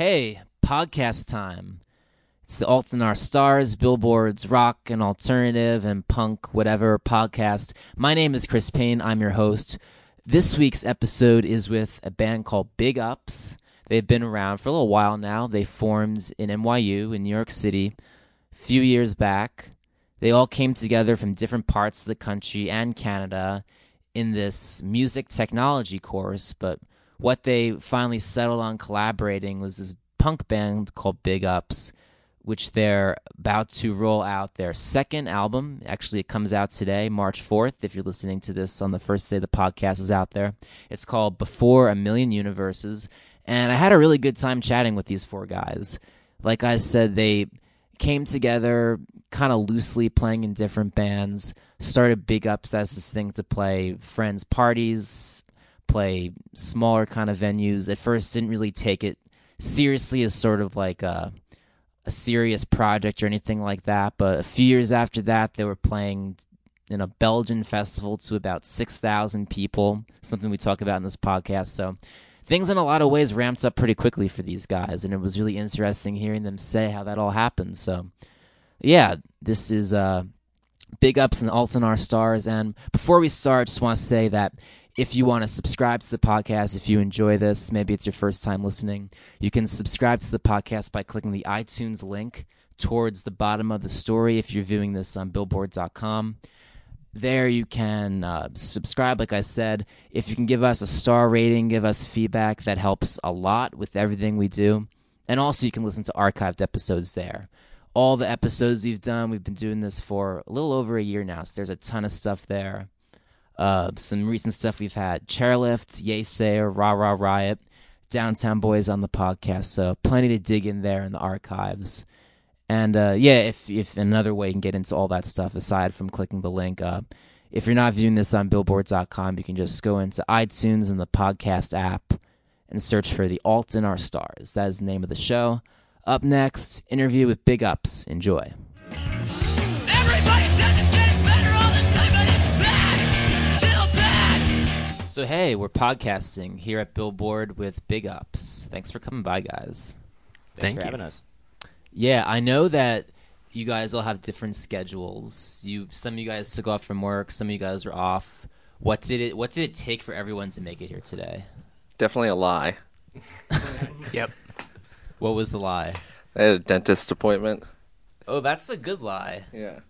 Hey, podcast time. It's the Alt in Our Stars, Billboards, rock and alternative and punk, whatever podcast. My name is Chris Payne. I'm your host. This week's episode is with a band called Big Ups. They've been around for a little while now. They formed in NYU in New York City a few years back. They all came together from different parts of the country and Canada in this music technology course, but what they finally settled on collaborating was this punk band called Big Ups, which they're about to roll out their second album. Actually, it comes out today, March 4th, if you're listening to this on the first day the podcast is out there. It's called Before a Million Universes, and I had a really good time chatting with these four guys. Like I said, they came together kind of loosely playing in different bands started big ups as this thing to play friends parties play smaller kind of venues. At first didn't really take it seriously as sort of like a, a serious project or anything like that but a few years after that they were playing in a belgian festival to about 6000 people something we talk about in this podcast. So things in a lot of ways ramped up pretty quickly for these guys and it was really interesting hearing them say how that all happened. So yeah this is uh big ups and alt in our stars. And before we start just want to say that if you want to subscribe to the podcast if you enjoy this maybe it's your first time listening you can subscribe to the podcast by clicking the itunes link towards the bottom of the story if you're viewing this on billboard.com there you can uh, subscribe like i said. If you can give us a star rating give us feedback that helps a lot with everything we do. And also you can listen to archived episodes there. All the episodes we've done we've been doing this for a little over a year now so there's a ton of stuff there uh, some recent stuff we've had chairlift yay sayer Ra Ra Riot downtown boys on the podcast so plenty to dig in there in the archives and uh, yeah, if if another way you can get into all that stuff aside from clicking the link, if you're not viewing this on billboards.com, you can just go into iTunes and the podcast app and search for the Alt in Our Stars. That is the name of the show. Up next, interview with Big Ups. Enjoy. So hey, we're podcasting here at Billboard with Big Ups. Thanks for coming by, guys. Thanks for having us. Yeah, I know that you guys all have different schedules. You some of you guys took off from work, some of you guys are off. What did it what did it take for everyone to make it here today? Definitely a lie. Yep. What was the lie? I had a dentist appointment. Oh, that's a good lie. Yeah.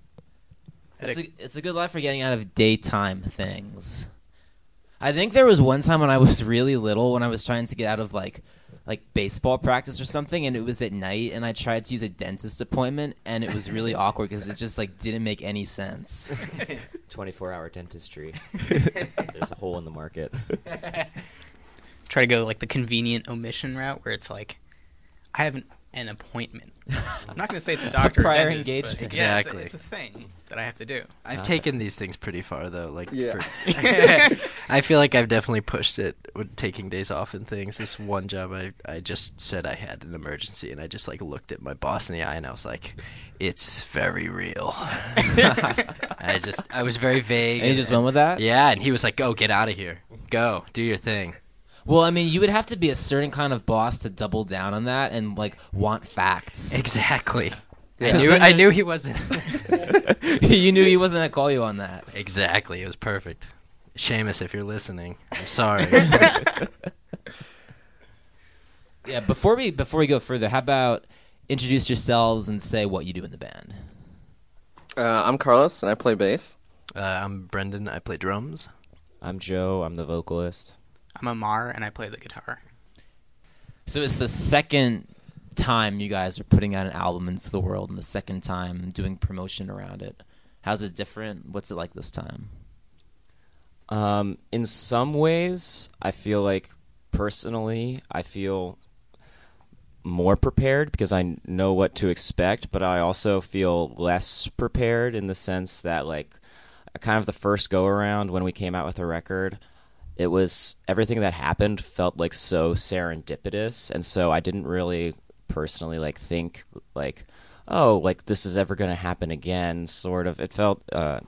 It's a, it's a good lie for getting out of daytime things. I think there was one time when I was really little when I was trying to get out of like like baseball practice or something and it was at night and I tried to use a dentist appointment and it was really awkward because it just like didn't make any sense. 24 hour dentistry. There's a hole in the market. try to go like the convenient omission route where it's like I have an, an appointment. I'm not going to say it's a doctor prior or dentist, but engagement. yeah, it's a- Exactly. it's, a, thing that I have to do. I've taken these things pretty far though. Like, Yeah. for- I feel like I've definitely pushed it with taking days off and things. This one job, I I just said I had an emergency, and I just like looked at my boss in the eye, and I was like, "It's very real." I just I was very vague. And you just went with that? Yeah, and he was like, "Go, get out of here. Go, do your thing." Well, I mean, you would have to be a certain kind of boss to double down on that and like want facts. Exactly. I knew I knew he wasn't. you knew he wasn't gonna call you on that. exactly. It was perfect. Seamus, if you're listening, I'm sorry. Yeah. Before we before we go further, how about introduce yourselves and say what you do in the band? Uh, I'm Carlos, and I play bass. uh, I'm Brendan. I play drums. I'm Joe. I'm the vocalist. I'm Amar, and I play the guitar. So it's the second time you guys are putting out an album into the world, and the second time doing promotion around it. How's it different? What's it like this time? Um, in some ways, I feel like personally, I feel more prepared because I know what to expect, but I also feel less prepared in the sense that, like, kind of the first go around when we came out with a record, it was everything that happened felt like so serendipitous, and so I didn't really personally like think like, oh, like this is ever going to happen again. Sort of, it felt uh,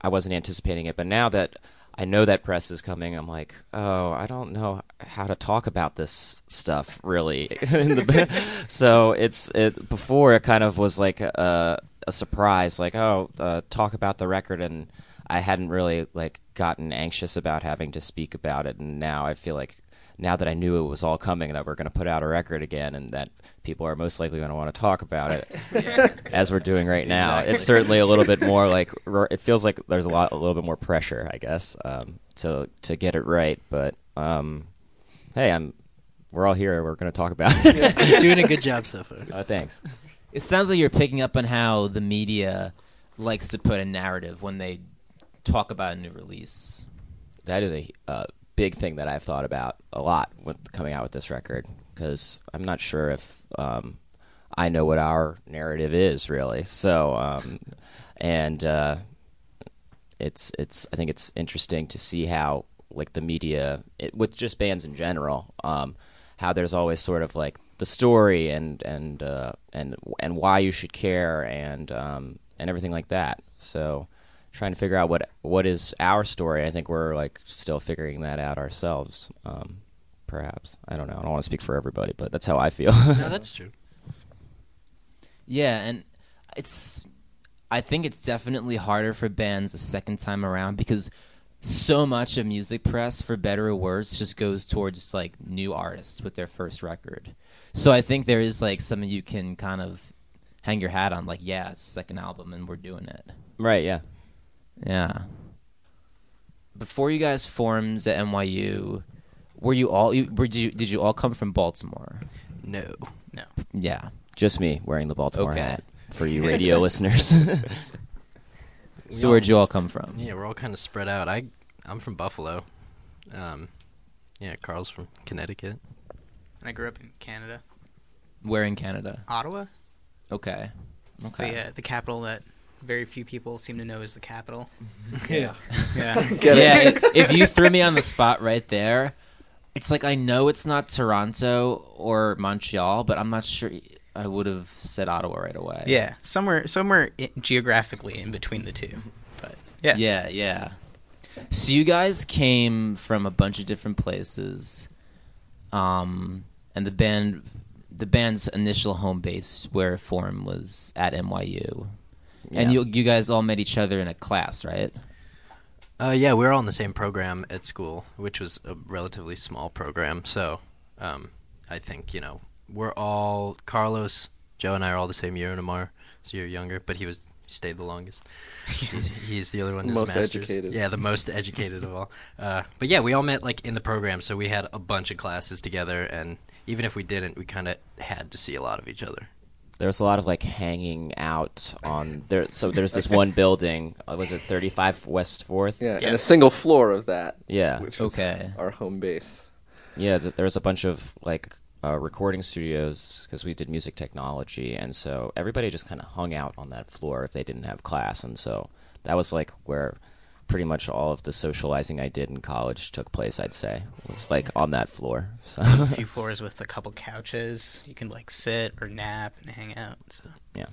I wasn't anticipating it, but now that I know that press is coming. I'm like, oh, I don't know how to talk about this stuff really. The- so it's it before it kind of was like a, a surprise, like oh, uh, talk about the record, and I hadn't really like gotten anxious about having to speak about it, and now I feel like now that I knew it was all coming, that we're going to put out a record again, and that people are most likely going to want to talk about it, as we're doing right now. Exactly. It's certainly a little bit more like it feels like there's a lot, a little bit more pressure, I guess, um, to to get it right. But um, hey, I'm we're all here. We're going to talk about it. Doing a good job so far. Uh, thanks. It sounds like you're picking up on how the media likes to put a narrative when they talk about a new release. That is a uh, big thing that I've thought about a lot with coming out with this record because I'm not sure if um, I know what our narrative is really. So, um, and uh, it's it's I think it's interesting to see how like the media it, with just bands in general, um, how there's always sort of like the story and and uh, and and why you should care and um, and everything like that. So trying to figure out what what is our story. I think we're like still figuring that out ourselves. Um, perhaps I don't know. I don't want to speak for everybody, but that's how I feel. No, that's true. Yeah, and it's I think it's definitely harder for bands the second time around because so much of music press, for better or worse, just goes towards like new artists with their first record. So I think there is like something you can kind of hang your hat on, like, yeah, it's the second album and we're doing it. right? Yeah. Yeah. Before you guys formed at NYU, were you all? You, were, did, you, did you all come from Baltimore? No. No. Yeah. Just me wearing the Baltimore Okay. hat for you radio listeners. So where'd you all come from? Yeah, we're all kind of spread out. I I'm from Buffalo. Um, yeah, Carl's from Connecticut. And I grew up in Canada, Where in Canada? Ottawa. Okay. It's Okay. the uh, the capital that very few people seem to know is the capital. Yeah. Yeah. yeah. If, if you threw me on the spot right there, it's like I know it's not Toronto or Montreal, but I'm not sure. I would have said Ottawa right away. Yeah, somewhere somewhere i geographically in between the two. But yeah, Yeah, yeah. So you guys came from a bunch of different places, um, and the band, the band's initial home base where it formed was at NYU, and you you guys all met each other in a class, right? Uh, yeah, we were all in the same program at school, which was a relatively small program. So, um, I think you know we're all Carlos, Joe, and I are all the same year in Amar. So you're younger, but he was he stayed the longest. he's, he's the other one. who's Most masters. educated. Yeah, the most educated of all. Uh, but yeah, we all met like in the program, so we had a bunch of classes together, and even if we didn't, we kind of had to see a lot of each other. There was a lot of like hanging out on there. So there's this one building. Uh, was it 35 West Fourth? Yeah, and a single floor of that. Yeah. Which was Okay. our home base. Yeah, th- there was a bunch of like uh, recording studios because we did music technology, and so everybody just kind of hung out on that floor if they didn't have class, and so that was like where pretty much all of the socializing I did in college took place. I'd say was like on that floor. So a few floors with a couple couches. You can like sit or nap and hang out. So yeah,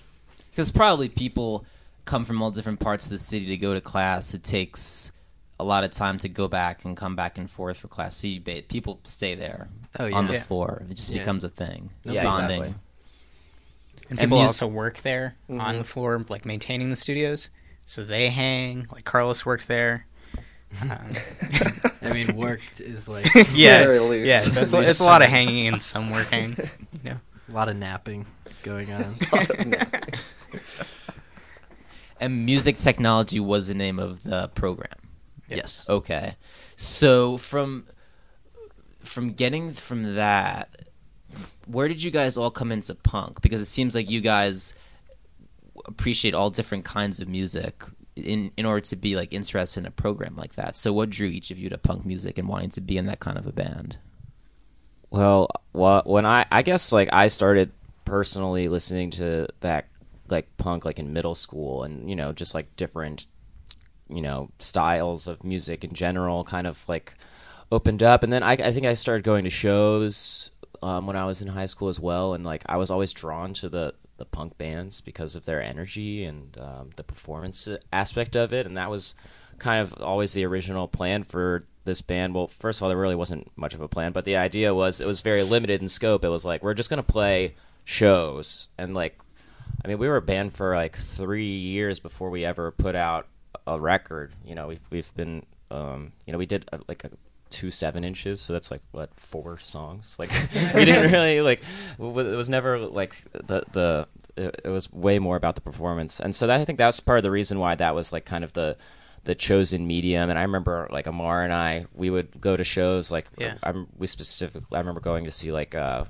Because probably people come from all different parts of the city to go to class. It takes a lot of time to go back and come back and forth for class. So you ba- people stay there Oh, yeah. on the Yeah. floor. It just Yeah. becomes a thing. Yeah, bonding. exactly. And And people mus- also work there on Mhm. the floor, like maintaining the studios. So they hang. Like Carlos worked there. Um, I mean, worked is like yeah, Very loose. yeah. So it's, Loose it's a lot of hanging and some working. You know. a lot of napping going on. And music technology was the name of the program. yes. Okay. So from from getting from that, where did you guys all come into punk? Because it seems like you guys appreciate all different kinds of music in in order to be like interested in a program like that. So what drew each of you to punk music and wanting to be in that kind of a band? Well, well, when I I guess like I started personally listening to that like punk like in middle school and you know just like different you know styles of music in general kind of like opened up and then I, I think I started going to shows um, when I was in high school as well and like I was always drawn to the the punk bands because of their energy and um, the performance aspect of it and that was kind of always the original plan for this band well first of all there really wasn't much of a plan but the idea was it was very limited in scope it was like we're just going to play shows and like I mean, we were a band for like three years before we ever put out a record. You know, we've we've been, um, you know, we did uh like a two seven inches, so that's like what four songs. Like we didn't really like. It was never like the the. It was way more about the performance, and so that I think that was part of the reason why that was like kind of the the chosen medium. And I remember like Amar and I, we would go to shows like Yeah. I'm we specifically. I remember going to see like. uh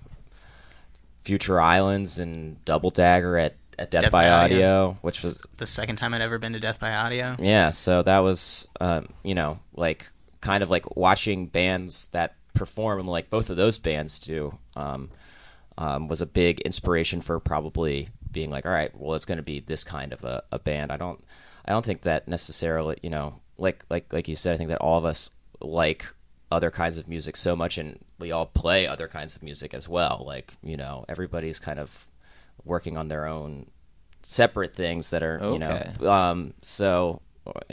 Future Islands and Double Dagger at, at Death, by, Audio, which was the second time I'd ever been to Death by Audio. yeah. So that was um, you know like kind of like watching bands that perform and like both of those bands do um, um, was a big inspiration for probably being like all right well it's going to be this kind of a, a band. I don't I don't think that necessarily you know like like like you said I think that all of us like other kinds of music so much and we all play other kinds of music as well like you know everybody's kind of working on their own separate things that are you know um so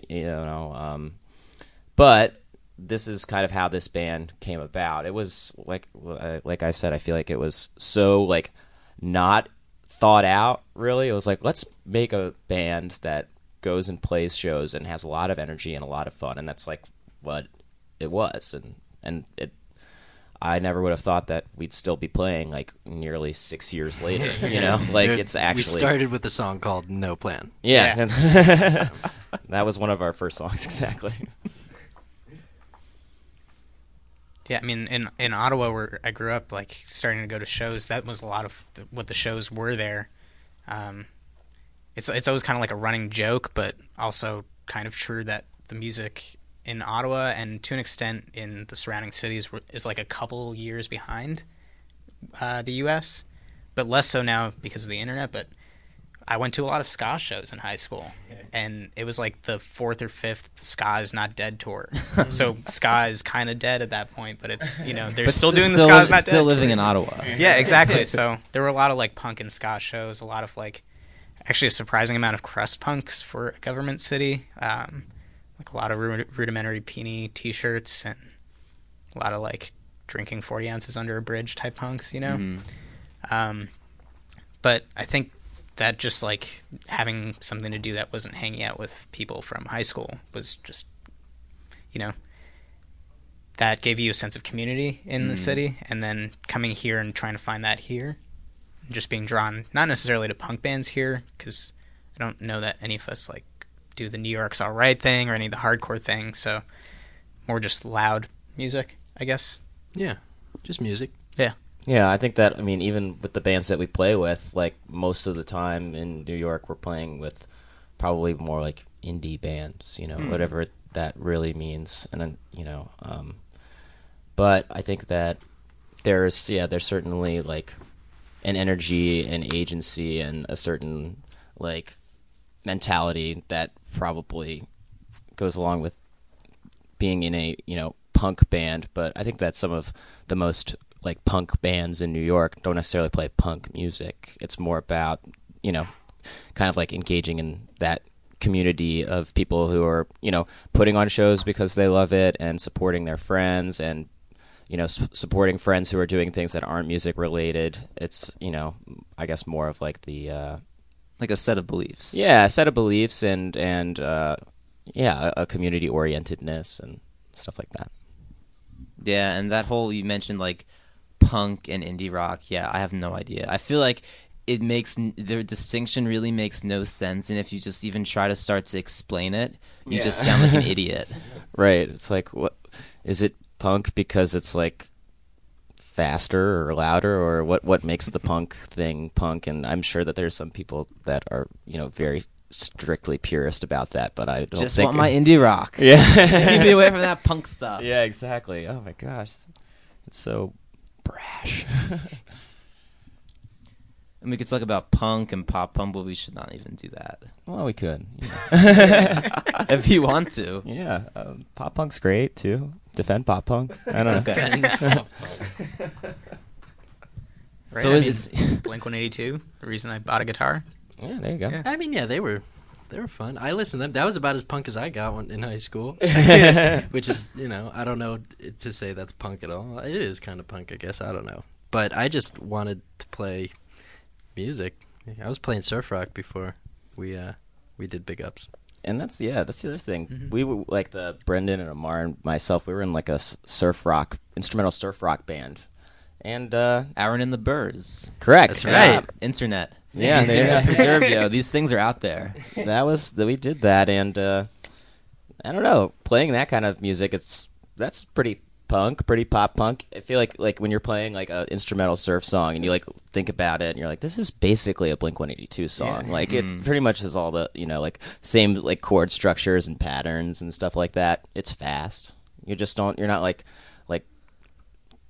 you know um but this is kind of how this band came about it was like uh, like i said i feel like it was so like not thought out really it was like let's make a band that goes and plays shows and has a lot of energy and a lot of fun and that's like what it was and and it I never would have thought that we'd still be playing like nearly six years later. You know, like It- it's actually We started with a song called "No Plan." yeah, that was one of our first songs exactly. Yeah, I mean, in in Ottawa, where I grew up, like starting to go to shows, that was a lot of what the shows were there. Um, it's it's always kind of like a running joke, but also kind of true that the music in Ottawa and to an extent in the surrounding cities is like a couple years behind uh, the U.S., but less so now because of the internet. But I went to a lot of ska shows in high school, and it was like the fourth or fifth ska is not dead tour. so ska is kind of dead at that point, but it's you know they're But still s- doing the still ska li- is not still dead. living in Ottawa. Yeah, exactly. So there were a lot of like punk and ska shows, a lot of like actually a surprising amount of crust punks for a government city. Um, like a lot of Rudimentary Peni t-shirts and a lot of like drinking 40 ounces under a bridge type punks, you know? Mhm. Um, but I think that just like having something to do that wasn't hanging out with people from high school was just, you know, that gave you a sense of community in the Mm. city. And then coming here and trying to find that here, just being drawn not necessarily to punk bands here, because I don't know that any of us like do the New York's All Right thing or any of the hardcore thing. So more just loud music, I guess. Yeah, just music. Yeah. Yeah, I think that I mean even with the bands that we play with, like most of the time in New York, we're playing with probably more like indie bands, you know, Hmm. whatever that really means, and then you know, um, but I think that there's yeah, there's certainly like an energy and agency and a certain like mentality that probably goes along with being in a you know punk band but i think that's some of the most like punk bands in new york don't necessarily play punk music it's more about you know kind of like engaging in that community of people who are you know putting on shows because they love it and supporting their friends and you know s- supporting friends who are doing things that aren't music related. It's you know I guess more of like the uh, like a set of beliefs. yeah a set of beliefs and and uh, yeah a, a community orientedness and stuff like that. Yeah, and that whole you mentioned like punk and indie rock. Yeah, I have no idea. I feel like it makes n- the distinction really makes no sense, and if you just even try to start to explain it, you just sound like an idiot. Right. It's like what is it punk because it's like faster or louder or what what makes the punk thing punk and I'm sure that there's some people that are, you know, very strictly purist about that, but I don't Just think want my indie rock. Yeah. Keep me away from that punk stuff. Yeah, exactly. Oh my gosh. It's so brash. And we could talk about punk and pop punk, but we should not even do that. well, we could. if you want to. Yeah, um, pop punk's great too. Defend pop punk. I don't know. Defend Right? So I is mean, Blink One Eighty Two? The reason I bought a guitar. Yeah, there you go. I mean, yeah, they were they were fun. I listened to them. That was about as punk as I got when, in high school. Which is, you know, I don't know to say that's punk at all. It is kind of punk, I guess. I don't know. But I just wanted to play music. I was playing surf rock before we uh we did big ups. And that's yeah, that's the other thing. Mm-hmm. We were like the Brendan and Amar and myself. We were in like a surf rock instrumental surf rock band, and uh, Aaron and the Burrs. correct. That's yeah. right. Internet. Yeah, These things are preserved, yo. These things are out there. that was that we did that, and uh, I don't know, playing that kind of music. It's that's pretty punk, pretty pop punk. I feel like like when you're playing like an instrumental surf song and you like think about it and you're like, this is basically a Blink 182 song. Like it pretty much has all the you know like same like chord structures and patterns and stuff like that. It's fast. You just don't. You're not like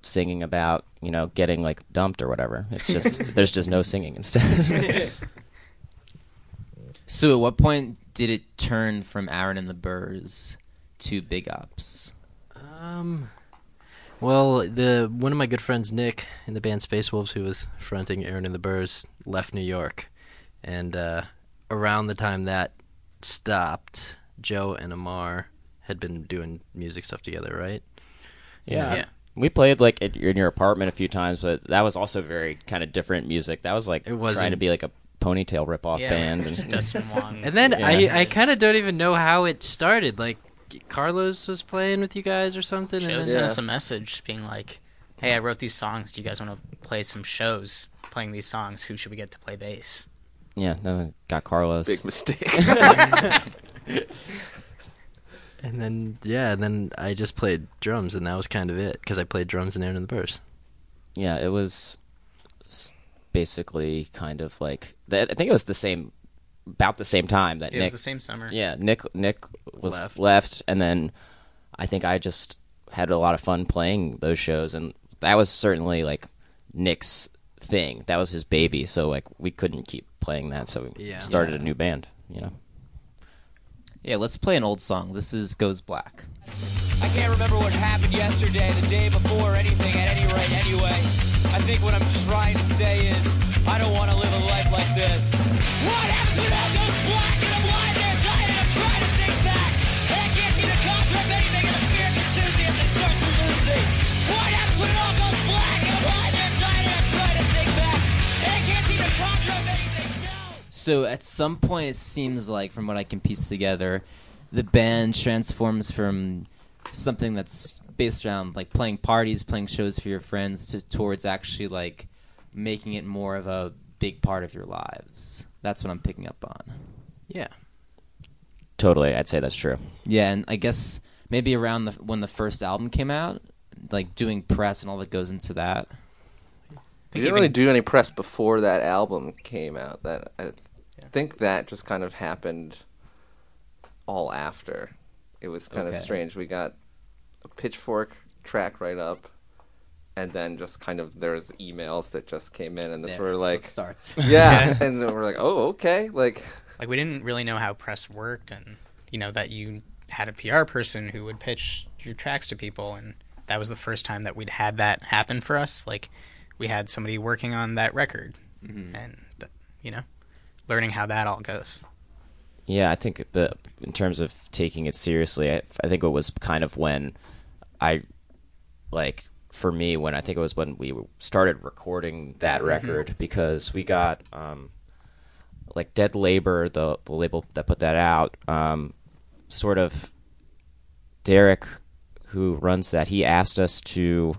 singing about you know getting like dumped or whatever. It's just there's just no singing instead. So, at what point did it turn from Aaron and the Burrs to Big Ups? Um, well, the one of my good friends, Nick, in the band Space Wolves, who was fronting Aaron and the Burrs, left New York, and uh, around the time that stopped, Joe and Amar had been doing music stuff together, right? Yeah. Yeah. We played like at, in your apartment a few times, but that was also very kind of different music. That was like It trying wasn't- to be like a ponytail ripoff Yeah. band. And, Dustin Wong. And then Yeah. I, I kind of don't even know how it started. Like, Carlos was playing with you guys or something. Joe and then- sent Yeah. us a message being like, "Hey, I wrote these songs. Do you guys want to play some shows playing these songs? Who should we get to play bass?" yeah, no, got Carlos. Big mistake. And then yeah, and then I just played drums, and that was kind of it because I played drums in Aaron and the Burrs. Yeah, it was basically kind of like. I think it was the same, about the same time that It Nick. was the same summer. Yeah, Nick Nick was Left. left. and then I think I just had a lot of fun playing those shows, and that was certainly like Nick's thing. That was his baby, so like we couldn't keep playing that, so we Yeah. started a new band. You know, Yeah, let's play an old song. This is Goes Black. I can't remember what happened yesterday, the day before, anything at any rate, anyway. I think what I'm trying to say is, I don't want to live a life like this. What goes black So at some point, it seems like, from what I can piece together, the band transforms from something that's based around like playing parties, playing shows for your friends, to towards actually like making it more of a big part of your lives. That's what I'm picking up on. Yeah. totally, I'd say that's true. Yeah, and I guess maybe around the when the first album came out, like doing press and all that goes into that. We didn't really do any press before that album came out. That I think that just kind of happened all after. It was kind Okay. of strange. We got a pitchfork track right up, and then just kind of there's emails that just came in, and this Yeah, were that's like, what starts. yeah, and we're like, oh, okay, like Like we didn't really know how press worked, and you know that you had a PR person who would pitch your tracks to people, and that was the first time that we'd had that happen for us. Like we had somebody working on that record, mm-hmm. and you know, learning how that all goes. Yeah, I think the in terms of taking it seriously, I, I think it was kind of when I like for me when I think it was when we started recording that record because we got um, like Dead Labor, the the label that put that out, um, sort of Derek, who runs that, he asked us to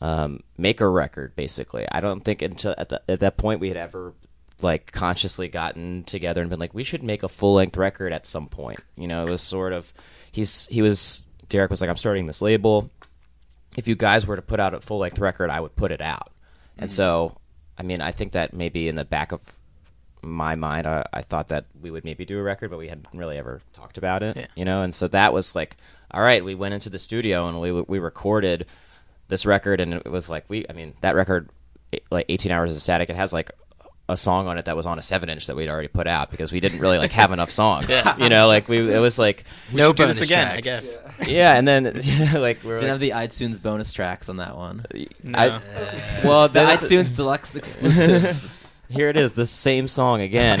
um, make a record. Basically, I don't think until at, the, at that point we had ever like consciously gotten together and been like, we should make a full length record at some point. You know, it was sort of he's he was Derek was like, I'm starting this label. If you guys were to put out a full length record, I would put it out. And mm-hmm. so, I mean, I think that maybe in the back of my mind, I, I thought that we would maybe do a record, but we hadn't really ever talked about it, Yeah. you know. And so that was like, all right, we went into the studio and we we recorded this record, and it was like we, I mean, that record, like 18 hours of static, it has like a song on it that was on a seven inch that we'd already put out because we didn't really like have enough songs, yeah. you know. Like we, it was like We should do this again, I guess. yeah, and then like we we're Didn't like, have the iTunes bonus tracks on that one. I, well, the that's- iTunes Deluxe exclusive. Here it is, the same song again.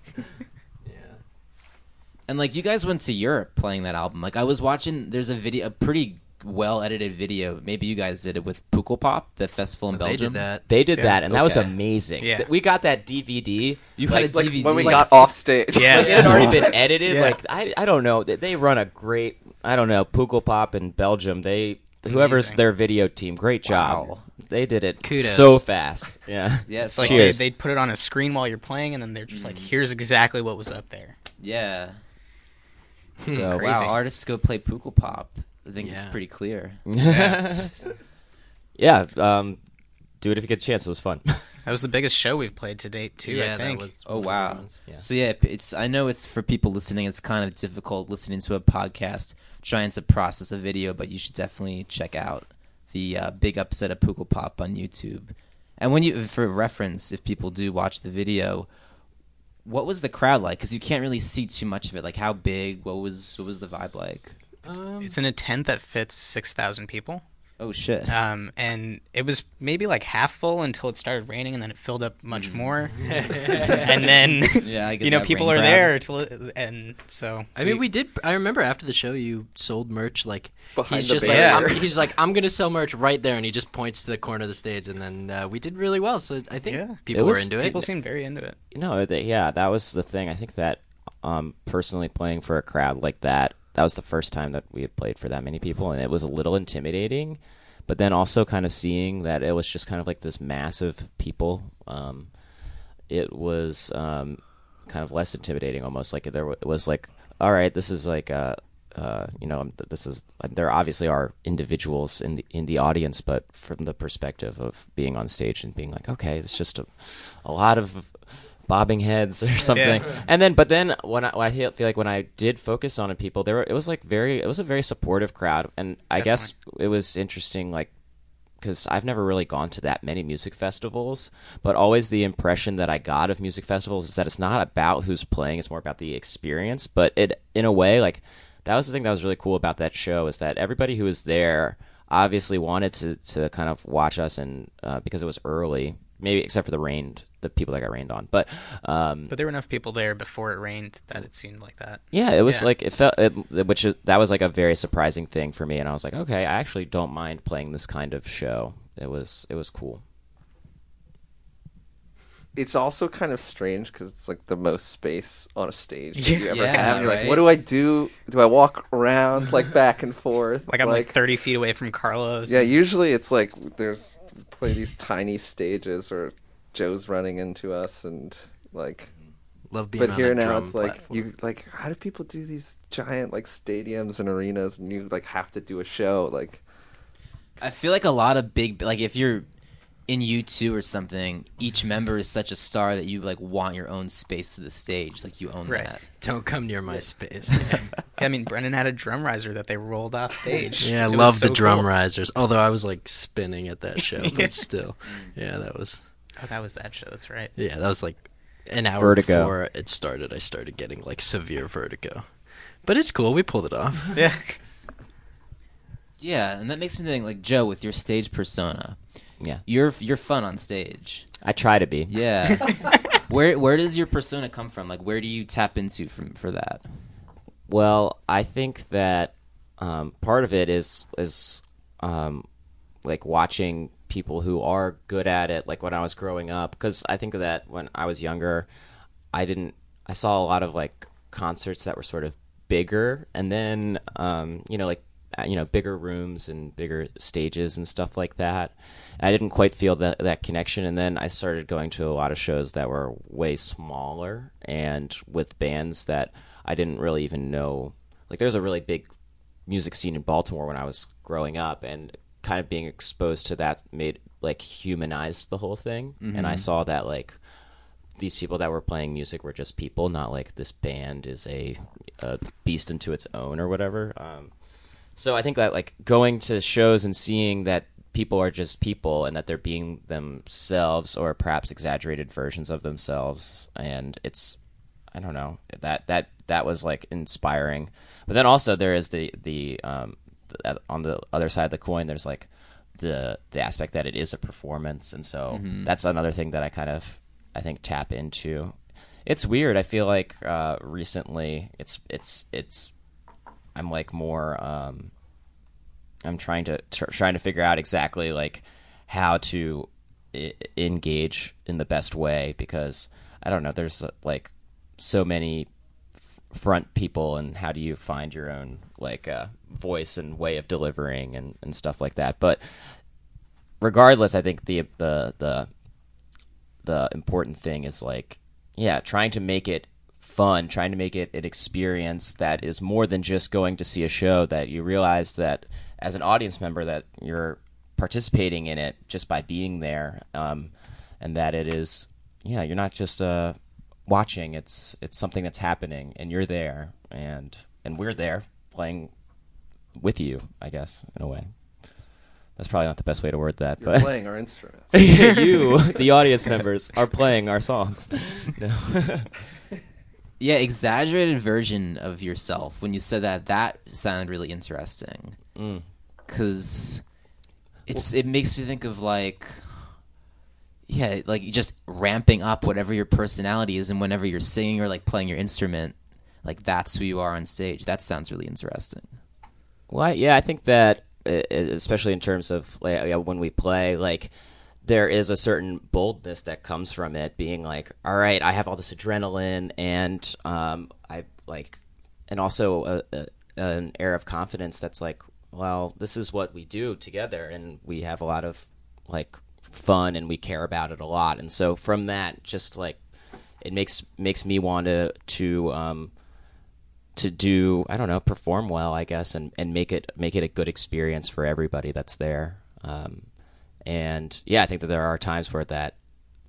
And like you guys went to Europe playing that album. Like I was watching. There's a video, a pretty well edited video. Maybe you guys did it with Pukkelpop, the festival in Belgium. They did Belgium. that. They did that, and that was amazing. Yeah. We got that DVD. You got a DVD? when we like- got off stage. Like, it had already been edited. Yeah. Like I, I don't know. They, they run a great. I don't know. Pukkelpop in Belgium. They whoever's Amazing. their video team. Great job. Wow. They did it Kudos. so fast. Yeah. Yeah, It's like they, Cheers. they put it on a screen while you're playing, and then they're just like, "Here's exactly what was up there." Yeah. Hmm, So crazy. wow, artists go play Pukkelpop. I think it's pretty clear. yeah. Um, do it if you get a chance. It was fun. That was the biggest show we've played to date, too. Yeah, I that think. was- Oh wow. Yeah. So yeah, it's I know it's for people listening. It's kind of difficult listening to a podcast trying to process a video, but you should definitely check out the uh, big upset of Pukkelpop on YouTube. And when you, for reference, if people do watch the video, what was the crowd like? Because you can't really see too much of it. Like how big? What was what was the vibe like? It's um, in a tent that fits six thousand people. Oh shit. Um, and it was maybe like half full until it started raining, and then it filled up much more. and then, Yeah, I get you know, people are crowd. there to, and so I mean, we did. I remember after the show, you sold merch. Like he's just like, barrier. I'm, he's like, I'm gonna sell merch right there, and he just points to the corner of the stage, and then uh, we did really well. So I think Yeah. people It were was- into it. people seemed very into it. No, they, yeah, that was the thing. I think that um, personally playing for a crowd like that, that was the first time that we had played for that many people, and it was a little intimidating. But then also kind of seeing that it was just kind of like this massive people, um, it was um, kind of less intimidating almost. Like there was like, all right, this is like uh Uh, you know, this is there obviously are individuals in the in the audience, but from the perspective of being on stage and being like, okay, it's just a, a lot of bobbing heads or something. Yeah. And then, but then when I, when I feel feel like when I did focus on people there, were, it was like very, it was a very supportive crowd, and I guess it was interesting, like because I've never really gone to that many music festivals, but always the impression that I got of music festivals is that it's not about who's playing; it's more about the experience. But it, in a way, like that was the thing that was really cool about that show is that everybody who was there obviously wanted to to kind of watch us, and uh, because it was early, maybe except for the rained the people that got rained on. But um, But there were enough people there before it rained that it seemed like that. yeah, it was Yeah. like it felt, it, which is, that was like a very surprising thing for me, and I was like, okay, I actually don't mind playing this kind of show. It was it was cool. It's also kind of strange because it's like the most space on a stage that Yeah. you ever Yeah, have. You're like, what do I do? Do I walk around like back and forth? Like I'm like, 30 feet away from Carlos. Yeah, usually it's like there's play these tiny stages or Joe's running into us and like mm-hmm. Love being but on here a now drum it's like platform. you like how do people do these giant like stadiums and arenas and you like have to do a show like I feel like a lot of big like if you're in U2 or something, each mm-hmm. member is such a star that you like want your own space to the stage, like you own Right. that. Don't come near my space. Yeah, I mean, Brendan had a drum riser that they rolled off stage. yeah, I love so the drum cool. risers. Although I was like spinning at that show, but still, yeah, that was Oh, that was that show. That's right. yeah, that was like an hour Vertigo. before it started. I started getting like severe vertigo, but it's cool. We pulled it off. Yeah. Yeah, and that makes me think like Joe with your stage persona. Yeah, You're you're fun on stage. I try to be. Yeah. where where does your persona come from? Like where do you tap into from for that? Well, I think that um, part of it is is um, like watching people who are good at it. Like when I was growing up, because I think that when I was younger, I didn't. I saw a lot of like concerts that were sort of bigger, and then um, you know like uh, you know bigger rooms and bigger stages and stuff like that. I didn't quite feel that that connection, and then I started going to a lot of shows that were way smaller and with bands that I didn't really even know. Like there's a really big music scene in Baltimore when I was growing up, and kind of being exposed to that made like humanized the whole thing, and I Mhm. saw that like these people that were playing music were just people, not like this band is a, a beast into its own or whatever. Um, so I think that like going to shows and seeing that people are just people and that they're being themselves or perhaps exaggerated versions of themselves, and it's I don't know that that that was like inspiring. But then also there is the the um the, on the other side of the coin there's like the the aspect that it is a performance, and so Mhm. that's another thing that I kind of I think tap into. It's weird. I feel like uh, recently it's it's it's I'm like more um, I'm trying to tr- trying to figure out exactly like how to I- engage in the best way because I don't know. There's like so many f- front people, and how do you find your own like uh, voice and way of delivering and, and stuff like that? But regardless, I think the the the the important thing is like yeah, trying to make it fun, trying to make it an experience that is more than just going to see a show. That you realize that as an audience member that you're participating in it just by being there, um, and that it is yeah, you're not just uh, watching. It's it's something that's happening, and you're there, and and we're there playing with you. I guess in a way. That's probably not the best way to word that, You're but playing our instruments. you, the audience members, are playing our songs. No. Yeah, exaggerated version of yourself. When you said that, that sounded really interesting. Mm. Cause it's it makes me think of like, yeah, like just ramping up whatever your personality is, and whenever you're singing or like playing your instrument, like that's who you are on stage. That sounds really interesting. Well, I, yeah, I think that uh, especially in terms of like, when we play, like there is a certain boldness that comes from it being like, all right, I have all this adrenaline, and um, I like, and also a, a, an air of confidence that's like, well, this is what we do together, and we have a lot of like fun, and we care about it a lot, and so from that, just like it makes makes me want to to um, to do I don't know perform well I guess and, and make it make it a good experience for everybody that's there. Um, and yeah I think that there are times where that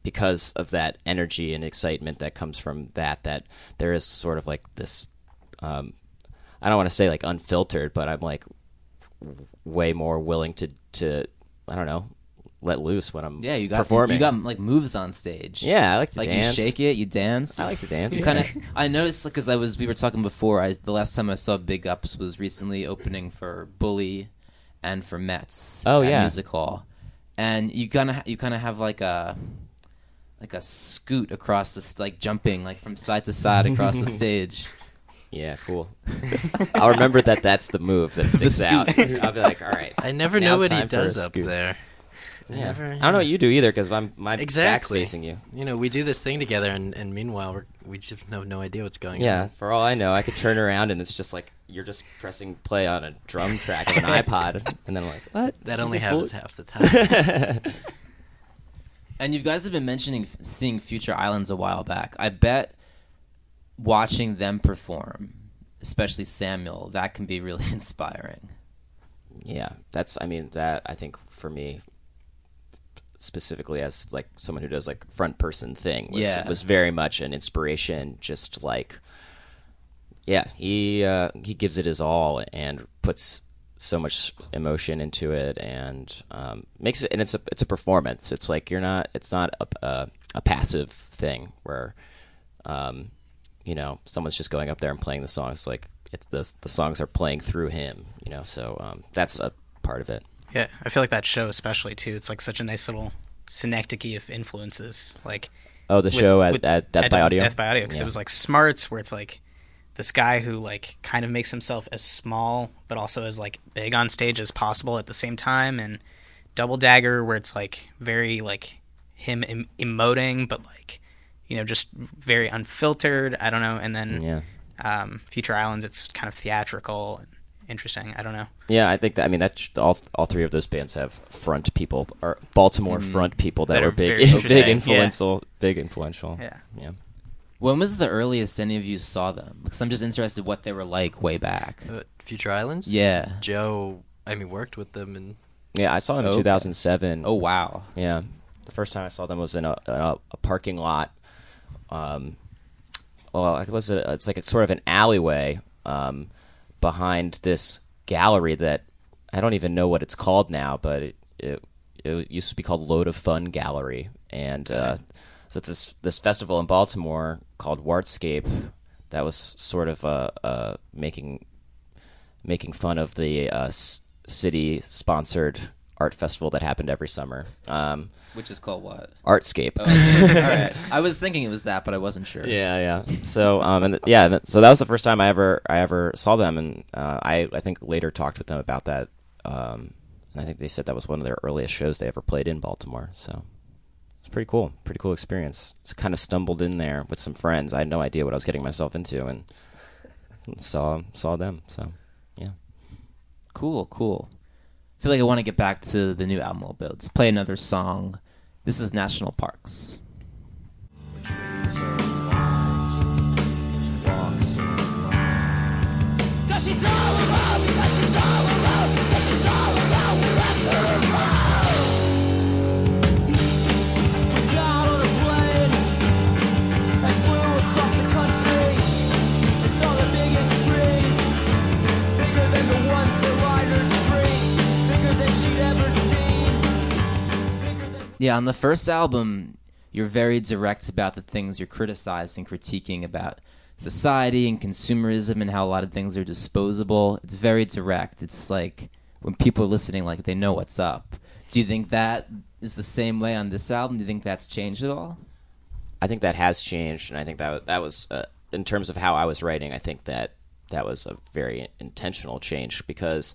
because of that energy and excitement that comes from that that there is sort of like this um, I don't want to say like unfiltered but I'm like way more willing to to I don't know let loose when I'm Yeah, you got performing you got like moves on stage. Yeah, I like to dance. like dance. you shake it, you dance. I like to dance, You kind of. I noticed because I was we were talking before. I the last time I saw Big Ups was recently opening for Bully, and for Mets. Oh, at yeah. Music Hall, and you kind of you kind of have like a like a scoot across the like jumping like from side to side across the stage. Yeah, cool. I'll remember that that's the move that sticks out. I'll be like, all right. I never know what he time for a does up scoot. there. I Yeah. never- I don't know what you do either because I'm my back's Exactly. facing you. You know, we do this thing together, and, and meanwhile, we're, we just have no idea what's going on. Yeah, for all I know, I could turn around and it's just like you're just pressing play on a drum track of an iPod, and then I'm like, what? That only You happens half the time. And you guys have been mentioning f- seeing Future Islands a while back. I bet watching them perform, especially Samuel, that can be really inspiring. Yeah, that's. I mean, that I think for me, specifically as like someone who does like front person thing, was Yeah. was very much an inspiration. Just like, yeah, he uh, he gives it his all and puts so much emotion into it and um, makes it. And it's a it's a performance. It's like you're not. It's not a a, a passive thing where, um, you know, someone's just going up there and playing the songs. Like it's the the songs are playing through him. You know, so um, that's a part of it. Yeah, I feel like that show especially too. It's like such a nice little synecdoche of influences. Like Oh, the show at- at Death by Audio? Death by Audio, because Yeah. it was like Smarts, where it's like this guy who like kind of makes himself as small but also as like big on stage as possible at the same time, and Double Dagger, where it's like very like him em- emoting, but like you know just very unfiltered. I don't know, and then Yeah. um, Future Islands, it's kind of theatrical and interesting. I don't know. Yeah, I think that. I mean, that all all three of those bands have front people or Baltimore Mm. front people that, That were are big, big interesting, yeah. influential, big influential. Yeah. yeah. When was the earliest any of you saw them? Because I'm just interested what they were like way back. Uh, Future Islands? Yeah. Joe, I mean, worked with them and Yeah, I saw them in 2007. Oh wow. Yeah, the first time I saw them was in a, a, a parking lot. Um, well, it was a, it's like a sort of an alleyway um, behind this gallery that I don't even know what it's called now, but it it, it used to be called Load of Fun Gallery, and uh, so this this festival in Baltimore called Wartscape that was sort of uh, uh, making making fun of the uh, city sponsored art festival that happened every summer. Um, Which is called what? Artscape. Oh, okay. All right. I was thinking it was that, but I wasn't sure. Yeah, yeah. So, um, and th- yeah, th- so that was the first time I ever I ever saw them, and uh, I I think later talked with them about that. Um, and I think they said that was one of their earliest shows they ever played in Baltimore. So it's pretty cool, pretty cool experience. Just kind of stumbled in there with some friends. I had no idea what I was getting myself into, and saw saw them. So yeah. Cool, cool. Feel like I want to get back to the new album a little bit. Let's play another song. This is National Parks. Cause she's all Yeah, on the first album, you're very direct about the things you're criticizing, critiquing about society and consumerism and how a lot of things are disposable. It's very direct. It's like when people are listening, like they know what's up. Do you think that is the same way on this album? Do you think that's changed at all? I think that has changed, and I think that that was uh, in terms of how I was writing. I think that that was a very intentional change because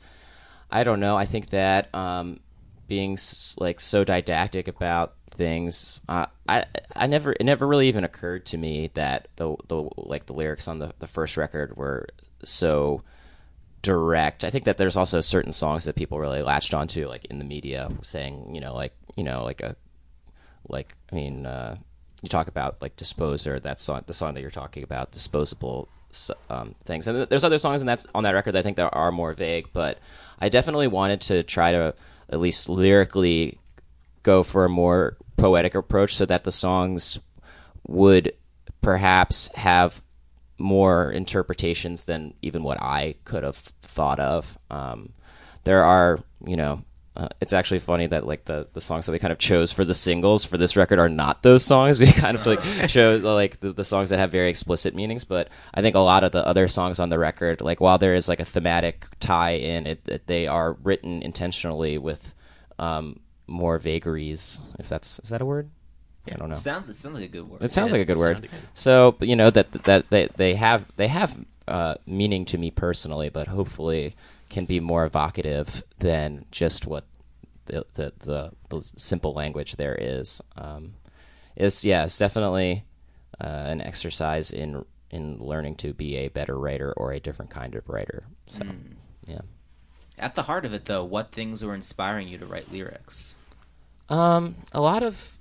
I don't know. I think that um, being like so didactic about things, uh, I I never it never really even occurred to me that the the like the lyrics on the the first record were so direct. I think that there's also certain songs that people really latched onto, like in the media, saying you know like you know like a like I mean, uh, you talk about like Disposer, that song, the song that you're talking about, disposable um, things, and there's other songs in that on that record that I think that are more vague, but I definitely wanted to try to at least lyrically go for a more poetic approach, so that the songs would perhaps have more interpretations than even what I could have thought of. Um, there are, you know, uh, it's actually funny that like the, the songs that we kind of chose for the singles for this record are not those songs. We kind of like chose like the, the songs that have very explicit meanings, but I think a lot of the other songs on the record, like while there is like a thematic tie in, it, it they are written intentionally with um, more vagaries. If that's is that a word? Yeah, I don't know. Sounds it sounds like a good word. It sounds Yeah, like a good word. good. So you know that that they they have they have uh, meaning to me personally, but hopefully can be more evocative than just what the the the, the simple language there is. Um, it's yeah, it's definitely uh, an exercise in in learning to be a better writer or a different kind of writer. So yeah. At the heart of it, though, what things were inspiring you to write lyrics? Um, a lot of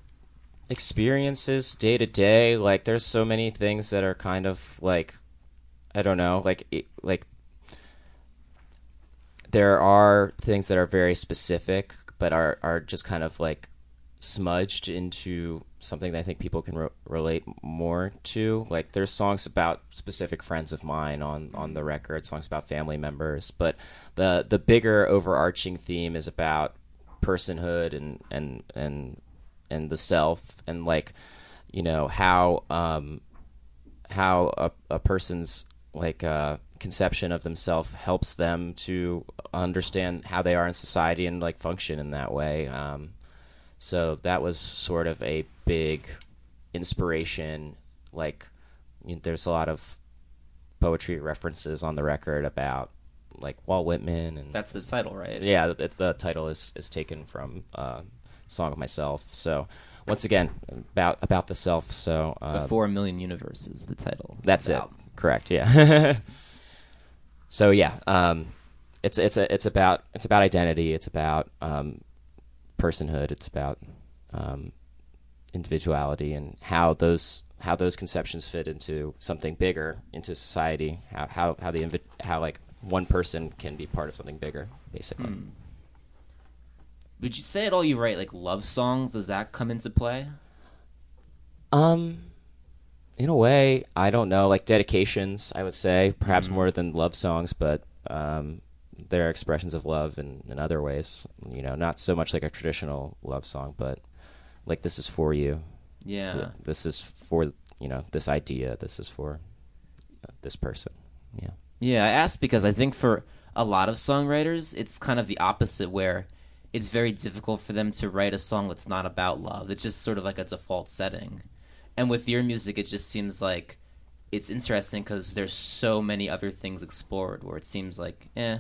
experiences day to day. Like, there's so many things that are kind of like, I don't know, like, it- like there are things that are very specific, but are are just kind of like smudged into something that I think people can re- relate more to. Like, there's songs about specific friends of mine on on the record, songs about family members, but the the bigger overarching theme is about personhood and and and and the self and like you know how um how a, a person's like uh conception of themselves helps them to understand how they are in society and like function in that way um so that was sort of a big inspiration like you know, there's a lot of poetry references on the record about like Walt Whitman and That's the title, right? yeah, the, the title is is taken from uh, "Song of Myself." So once again, about about the self. So uh, Before a Million Universes, the title. that's it. Correct. Yeah. so yeah, um, it's it's a, it's about it's about identity. It's about um, personhood. It's about um, individuality and how those how those conceptions fit into something bigger, into society. How how how the invi- how like one person can be part of something bigger, basically. Hmm. Would you say at all you write like love songs? Does that come into play? Um, in a way, I don't know, like dedications. I would say perhaps more than love songs, but um, there are expressions of love in, in other ways. You know, not so much like a traditional love song, but like this is for you. Yeah. Th- this is for you know this idea. This is for uh, this person. Yeah. Yeah, I asked because I think for a lot of songwriters, it's kind of the opposite, where it's very difficult for them to write a song that's not about love. It's just sort of like a default setting. And with your music, it just seems like it's interesting because there's so many other things explored where it seems like, eh,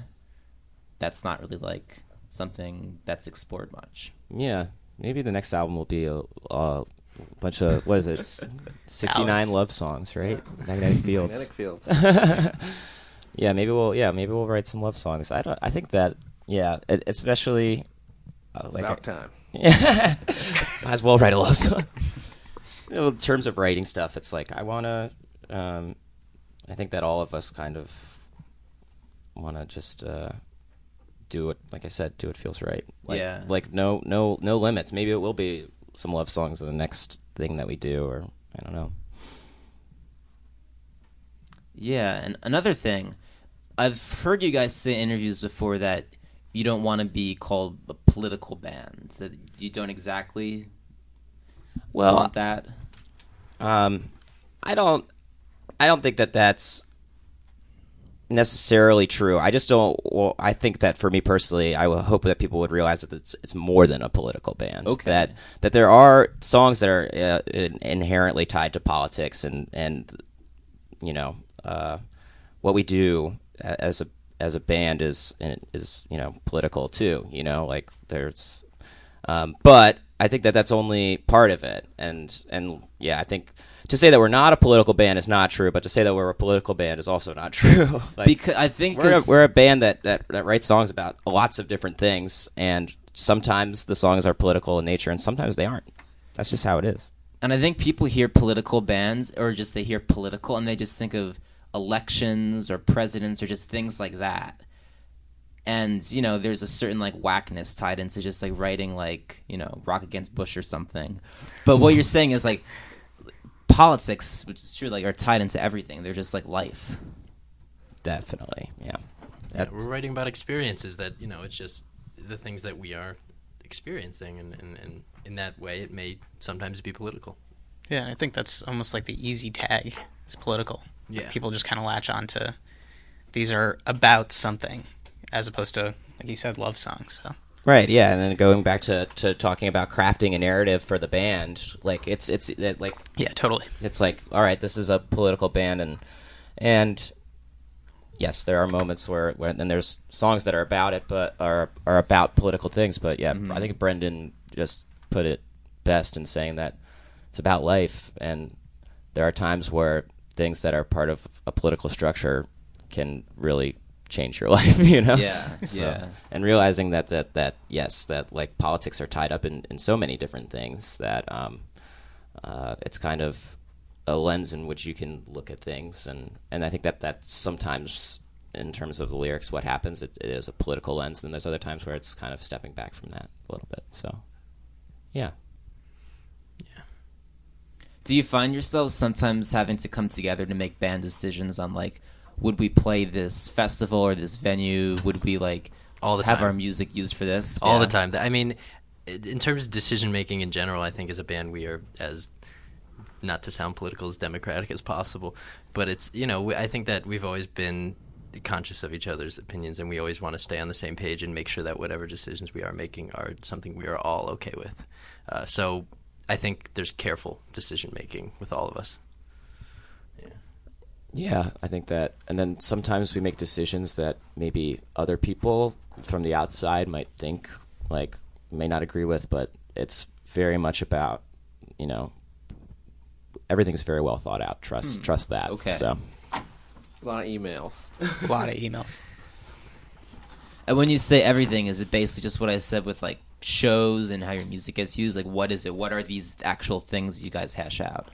that's not really like something that's explored much. Yeah, maybe the next album will be a, a bunch of what is it? Sixty nine love songs, right? Magnetic Fields. Magnetic Fields. yeah, maybe we'll yeah maybe we'll write some love songs. I don't. I think that yeah, especially uh, like about time. Yeah, might as well write a love song. In terms of writing stuff, it's like I want to. Um, I think that all of us kind of want to just uh, do it. Like I said, do it feels right. Like, Yeah. Like no no no limits. Maybe it will be some love songs in the next thing that we do, or I don't know. Yeah, and another thing, I've heard you guys say in interviews before that you don't want to be called a political band. That you don't exactly Well, want that. Um, I don't. I don't think that that's necessarily true. I just don't. Well, I think that for me personally, I would hope that people would realize that it's it's more than a political band. Okay. That that there are songs that are uh, in- inherently tied to politics and and you know uh, what we do as a as a band is is you know political too. You know, like there's, um, but I think that that's only part of it. And and yeah, I think to say that we're not a political band is not true, but to say that we're a political band is also not true. like, Because I think we're a, we're a band that, that that writes songs about lots of different things, and sometimes the songs are political in nature, and sometimes they aren't. That's just how it is. And I think people hear political bands, or just they hear political, and they just think of elections or presidents or just things like that. And you know, there's a certain like whackness tied into just like writing like you know rock against Bush or something. But what you're saying is like politics, which is true, like are tied into everything. They're just like life. Definitely, yeah. Yeah, we're writing about experiences that you know it's just the things that we are experiencing and, and, and in that way it may sometimes be political Yeah, I think that's almost like the easy tag. It's political. Yeah. People just kind of latch on to these are about something as opposed to, like you said, love songs. So Right, yeah, and then going back to, to talking about crafting a narrative for the band, like it's it's it, like yeah, totally. It's like all right, this is a political band, and and yes, there are moments where when and there's songs that are about it, but are are about political things. But yeah, Mhm. I think Brendan just put it best in saying that it's about life, and there are times where things that are part of a political structure can really change your life, you know? Yeah, yeah. And realizing that, that, that yes, that like politics are tied up in, in so many different things that um, uh, it's kind of a lens in which you can look at things. And, and I think that that's sometimes, in terms of the lyrics, what happens, it, it is a political lens. And there's other times where it's kind of stepping back from that a little bit. So, yeah. yeah. Do you find yourself sometimes having to come together to make band decisions on like, would we play this festival or this venue? Would we like All the have time. our music used for this? all Yeah. the time. I mean, in terms of decision making in general, I think as a band we are as not to sound political as democratic as possible, but it's you know I think that we've always been conscious of each other's opinions and we always want to stay on the same page and make sure that whatever decisions we are making are something we are all okay with. Uh, so I think there's careful decision making with all of us. Yeah, I think that, and then sometimes we make decisions that maybe other people from the outside might think like may not agree with, but it's very much about you know everything's very well thought out. Trust Hmm. trust that. Okay. So A lot of emails. A lot of emails. And when you say everything, is it basically just what I said with like shows and how your music gets used? Like, what is it? What are these actual things you guys hash out?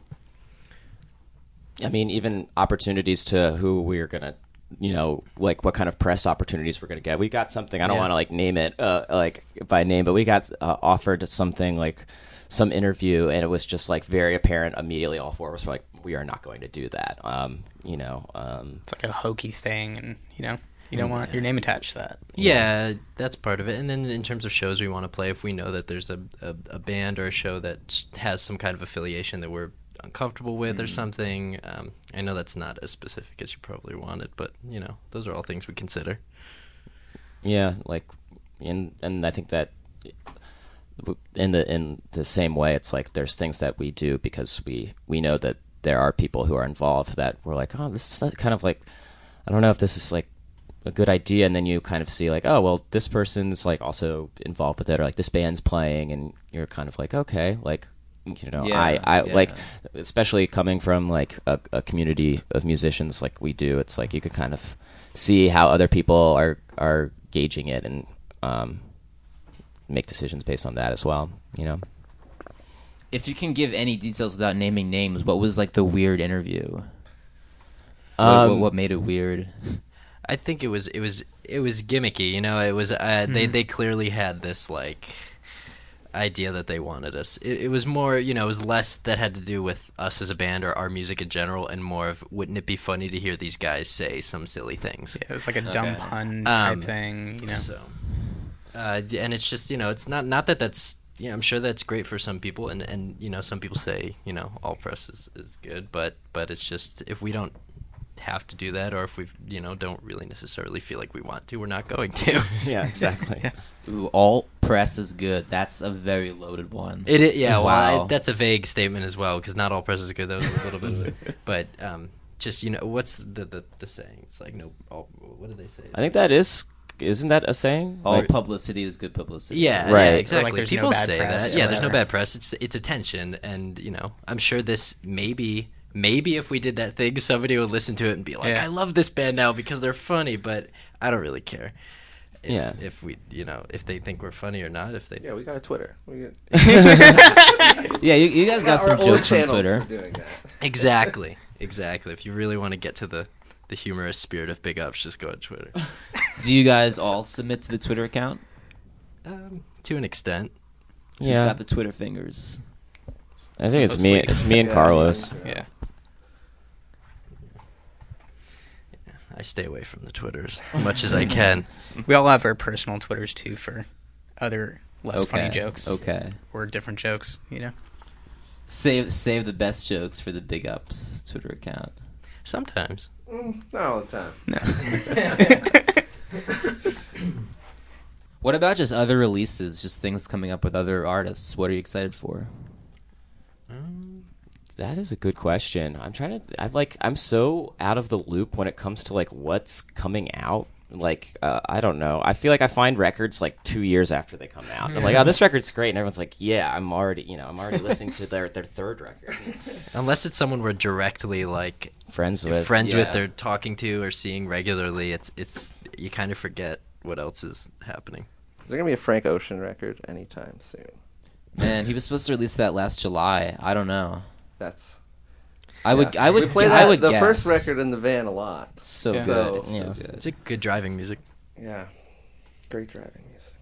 I mean, even opportunities to who we're gonna, you know, like what kind of press opportunities we're gonna get. We got something. I don't Yeah. want to like name it, uh, like by name, but we got uh, offered something like some interview, and it was just like very apparent immediately. All four of us were like, we are not going to do that. Um, you know, um, It's like a hokey thing, and you know, you don't want your name attached to that. Yeah, that's part of it. And then in terms of shows we want to play, if we know that there's a, a, a band or a show that has some kind of affiliation that we're uncomfortable with or something, um, I know that's not as specific as you probably wanted, but you know, those are all things we consider. Yeah, like, and and I think that in the in the same way, it's like there's things that we do because we we know that there are people who are involved that we're like, oh, this is kind of like, I don't know if this is like a good idea, and then you kind of see like, oh, well, this person's like also involved with it, or like this band's playing, and you're kind of like, okay, like. You know, Yeah, I, I yeah. like, especially coming from like a, a community of musicians like we do. It's like you can kind of see how other people are are gauging it and um, make decisions based on that as well. You know, If you can give any details without naming names, what was like the weird interview? What, Um, what, what made it weird? I think it was it was it was gimmicky. You know, it was uh, they Mhm. they clearly had this like idea that they wanted us. It, it was more, you know, it was less that had to do with us as a band or our music in general, and more of wouldn't it be funny to hear these guys say some silly things? Yeah, it was like a dumb pun type thing, you know. So, uh, and it's just you know, it's not not that that's. You know, I'm sure that's great for some people, and, and you know, some people say you know all press is, is good, but but it's just if we don't have to do that, or if we you know don't really necessarily feel like we want to, we're not going to. Yeah, exactly. Ooh, all press is good. That's a very loaded one. It, i- yeah, well, I, that's a vague statement as well because not all press is good. That was a little bit of it, but um, just you know, what's the, the the saying? It's like no, all, what did they say? I think that is isn't that a saying? All Like- publicity is good publicity. Yeah, Right. yeah, Or like exactly. there's no People bad say press that. or Yeah, there's no bad press. It's it's attention, and you know, I'm sure this maybe maybe if we did that thing, somebody would listen to it and be like, Yeah. "I love this band now because they're funny," but I don't really care. If, Yeah. If we, you know, if they think we're funny or not, if they. Yeah, we got a Twitter. We get Yeah, you, you guys got our some jokes on Twitter. for doing that. Exactly. Exactly. If you really want to get to the the humorous spirit of big ups, just go on Twitter. Do you guys all submit to the Twitter account? Um, to an extent. Who's Yeah. got the Twitter fingers? I think it's me. It's me and Yeah, Carlos. Yeah. I stay away from the Twitters as much as I can. We all have our personal Twitters too for other less funny jokes. okay. Or different jokes, you know. Save save the best jokes for the Big Ups Twitter account. Sometimes. Mm, not all the time. No. What about just other releases? Just things coming up with other artists. What are you excited for? That is a good question. I'm trying to. I'm like. I'm so out of the loop when it comes to like what's coming out. Like uh, I don't know. I feel like I find records like two years after they come out. I'm like, oh, this record's great, and everyone's like, yeah, I'm already, you know, I'm already listening to their their third record. Unless it's someone we're directly like Friends with, friends with, yeah. or talking to, or seeing regularly. It's it's you kind of forget what else is happening. Is there gonna be a Frank Ocean record anytime soon? Man, he was supposed to release that last July. I don't know. That's. I would. Yeah. I would. We play I that, would the guess. first record in the van a lot. So So, good. It's so yeah. good. It's a good driving music. Yeah, great driving music.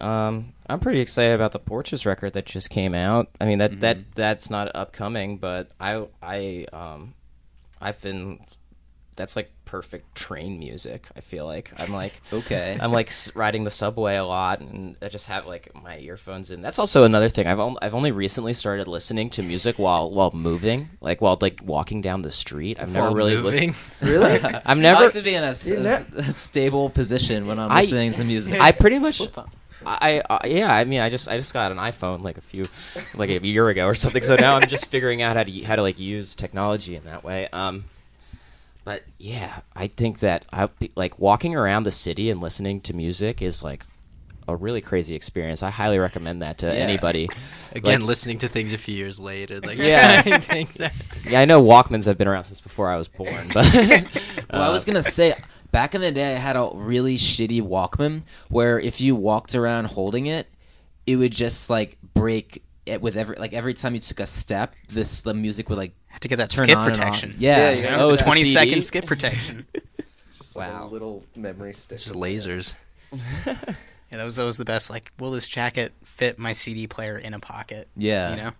Um, I'm pretty excited about the Porches record that just came out. I mean that Mm-hmm. that that's not upcoming, but I I um I've been that's like perfect train music. I feel like I'm like Okay. I'm like riding the subway a lot, and I just have like my earphones in. That's also another thing. I've on, I've only recently started listening to music while while moving, like while like walking down the street. I've never While really moving? listened. Really? I've never I like to be in a, s- You a ne- s- a stable position when I'm I- listening to music. I pretty much. I, I yeah I mean I just I just got an iPhone like a few like a year ago or something so now I'm just figuring out how to how to like use technology in that way um but yeah I think that I like walking around the city and listening to music is like a really crazy experience I highly recommend that to anybody Again, Like- listening to things a few years later, like Yeah. trying things out. yeah I know Walkmans have been around since before I was born but uh, Well, I was gonna say, back in the day, I had a really shitty Walkman where if you walked around holding it, it would just like break it with every like every time you took a step, this the music would like Have to get that turn skip on and off. protection. Yeah, Yeah, you You know, know, Oh, it's the 20 second CD? skip protection. Just like a little memory stick. Just lasers. Yeah, that was always the best. Like, will this jacket fit my CD player in a pocket? Yeah. You know?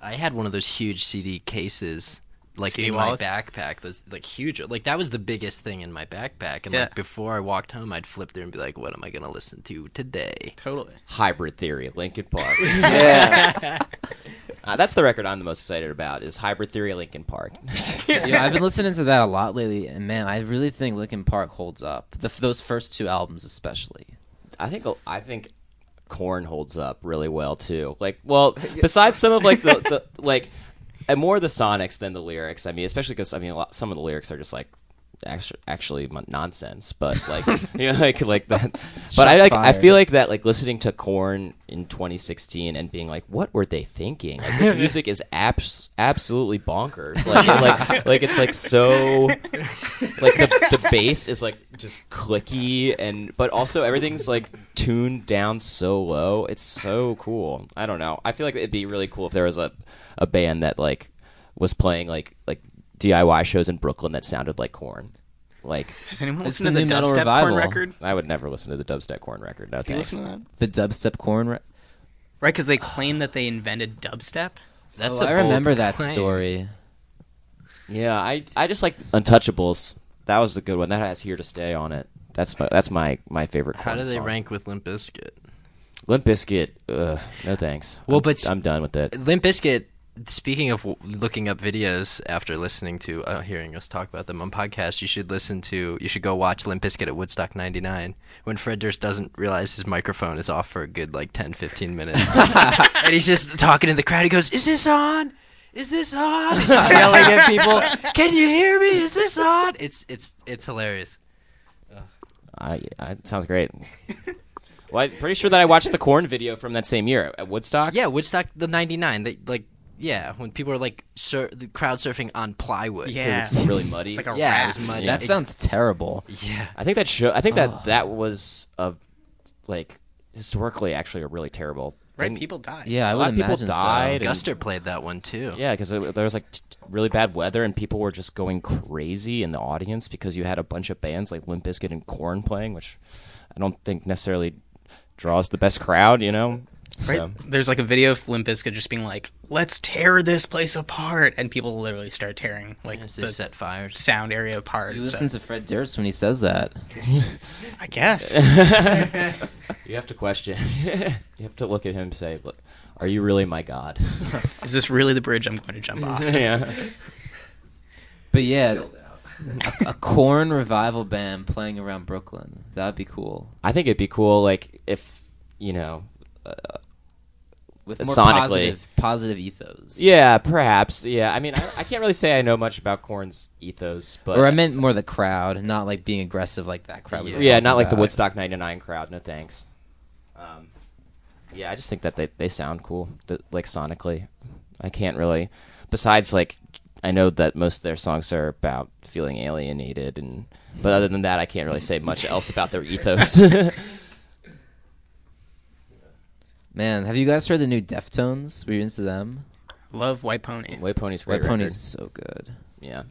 I had one of those huge CD cases, like CD in wallets? my backpack. Those like huge, like that was the biggest thing in my backpack. And Yeah. like before I walked home, I'd flip through and be like, "What am I gonna listen to today?" Totally. Hybrid Theory Linkin Park Yeah. Uh, that's the record I'm the most excited about is Hybrid Theory Linkin Park yeah, I've been listening to that a lot lately, and man, I really think Linkin Park holds up. The, those first two albums, especially. I think I think Korn holds up really well too. Like, well, besides some of like the, the like, and more the sonics than the lyrics. I mean, especially because I mean, a lot, some of the lyrics are just like actually nonsense. But like, you know, like like that. But I like I feel like that like listening to Korn in 2016 and being like, what were they thinking? Like, this music is abs- absolutely bonkers. Like, like like it's like so like the, the bass is like just clicky and but also everything's like tuned down so low it's so cool i don't know i feel like it'd be really cool if there was a, a band that like was playing like like diy shows in brooklyn that sounded like Korn like Has anyone listened to the the nu metal dubstep revival. Korn record? i would never listen to the dubstep Korn record no Do you thanks listen to that? The dubstep Korn. Re- Right, because they claim that they invented dubstep. That's oh, a I bold remember that claim. story. yeah i i just like untouchables that was a good one that has here to stay on it that's my that's my my favorite How do they song. rank with Limp Bizkit? Limp Bizkit ugh, no thanks Well, I'm- but I'm done with it Limp Bizkit. Speaking of looking up videos after listening to uh, hearing us talk about them on podcasts, you should listen to you should go watch Limp Bizkit at Woodstock '99 when Fred Durst doesn't realize his microphone is off for a good like 10, 15 minutes, and he's just talking in the crowd. He goes, "Is this on? Is this on?" He's just yelling at people. Can you hear me? Is this on? It's it's it's hilarious. I, I it sounds great. well, I'm pretty sure that I watched the Korn video from that same year at Woodstock. Yeah, Woodstock the '99. They like yeah when people are like sur- the crowd surfing on plywood. Yeah. it's really muddy. It's like a Yeah, it raft. was muddy. That Ex- sounds terrible. Yeah. I think that show. I think that that was a like historically actually a really terrible. Right, people died. Yeah, I a would lot of people imagine so. died. and- Guster played that one too. Yeah, because there was like t- t- really bad weather and people were just going crazy in the audience because you had a bunch of bands like Limp Bizkit and Korn playing, which I don't think necessarily draws the best crowd. You know, Right? So- There's like a video of Limp Bizkit just being like, "Let's tear this place apart," and people literally start tearing like Yes, they the set fires. sound area apart. You so- listen to Fred Durst when he says that. I guess. you have to question. you have to look at him and say, "Look, are you really my god?" Is this really the bridge I'm going to jump off? yeah. But yeah, a, a Korn revival band playing around Brooklyn. That'd be cool. I think it'd be cool, like if you know, uh, With more sonically. positive, positive ethos. Yeah, perhaps. Yeah, I mean, I, I can't really say I know much about Korn's ethos, but or I meant more the crowd, not like being aggressive like that crowd. we yeah, talking not like the. Woodstock '99 crowd. No thanks. Um, yeah, I just think that they they sound cool, th- like sonically. I can't really. Besides, like, I know that most of their songs are about feeling alienated, and but other than that, I can't really say much else about their ethos. Man, have you guys heard the new Deftones? Were you into them? Love White Pony. White Pony's great White Pony's so good. Yeah.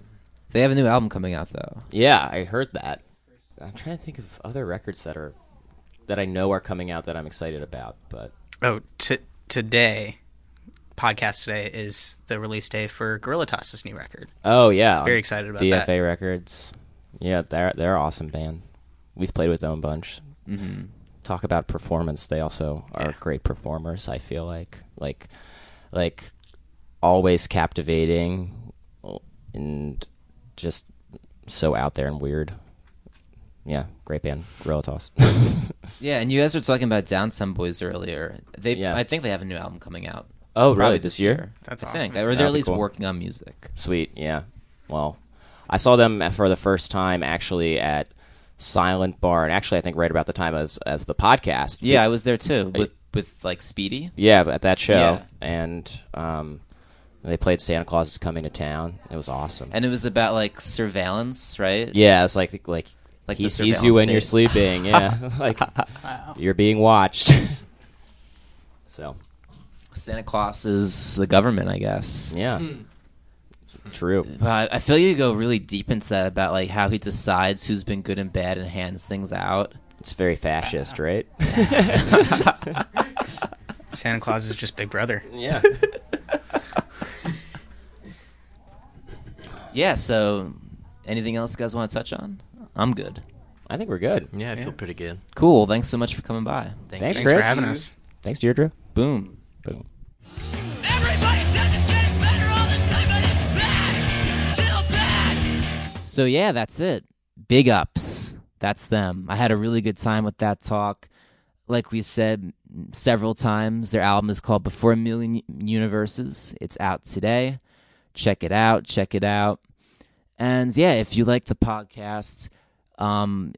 They have a new album coming out though. Yeah, I heard that. I'm trying to think of other records that are that I know are coming out that I'm excited about, but Oh, t- today, podcast today is the release day for Guerilla Toss's new record. Oh yeah, very excited about that. DFA that. Records. Yeah, they're they're an awesome band. We've played with them a bunch. Mhm. Talk about performance. They also are great performers. I feel like like like always captivating and just so out there and weird. Yeah, great band, Guerilla Toss. Yeah, and you guys were talking about Downtown Boys earlier. They, Yeah. I think they have a new album coming out. Oh, Probably really? This year? That's I think, or they're That'd at least cool. working on music. Sweet, yeah. Well, I saw them for the first time actually at Silent Barn, and actually I think right about the time as as the podcast. Yeah, I was there too with with like Speedy. Yeah, at that show, Yeah. and um, they played Santa Claus is Coming to Town. It was awesome. And it was about like surveillance, right? yeah, it's like like Like he sees you when surveillance you're sleeping. Yeah, like you're being watched. so Santa Claus is the government, I guess. yeah, true. But I I feel you go really deep into that about like how he decides who's been good and bad and hands things out. It's very fascist, uh, right? Santa Claus is just Big Brother. yeah. Yeah. So, anything else you guys want to touch on? I'm good. I think we're good. Yeah, I feel pretty good. Cool. Thanks so much for coming by. Thank Thanks, you. Thanks Chris. for having us. Thanks, Deirdre. Boom. Boom. So yeah, that's it. Big ups. That's them. I had a really good time with that talk. Like we said several times, their album is called Before a Million Universes. It's out today. Check it out. Check it out. And yeah, if you like the podcast, um,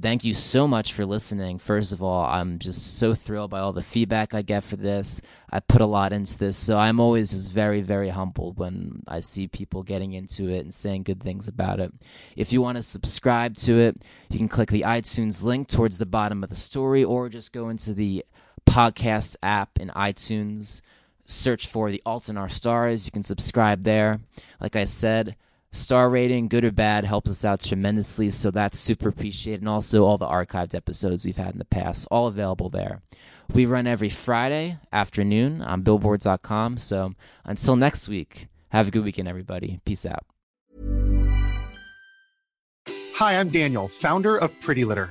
thank you so much for listening. First of all, I'm just so thrilled by all the feedback I get for this. I put a lot into this, so I'm always just very, very humbled when I see people getting into it and saying good things about it. If you want to subscribe to it, you can click the iTunes link towards the bottom of the story or just go into the podcast app in iTunes. Search for the Alt in Our Stars. You can subscribe there. Like I said, star rating, good or bad, helps us out tremendously. So that's super appreciated. And also all the archived episodes we've had in the past, all available there. We run every Friday afternoon on billboards.com. So until next week, have a good weekend, everybody. Peace out. Hi, I'm Daniel, founder of Pretty Litter.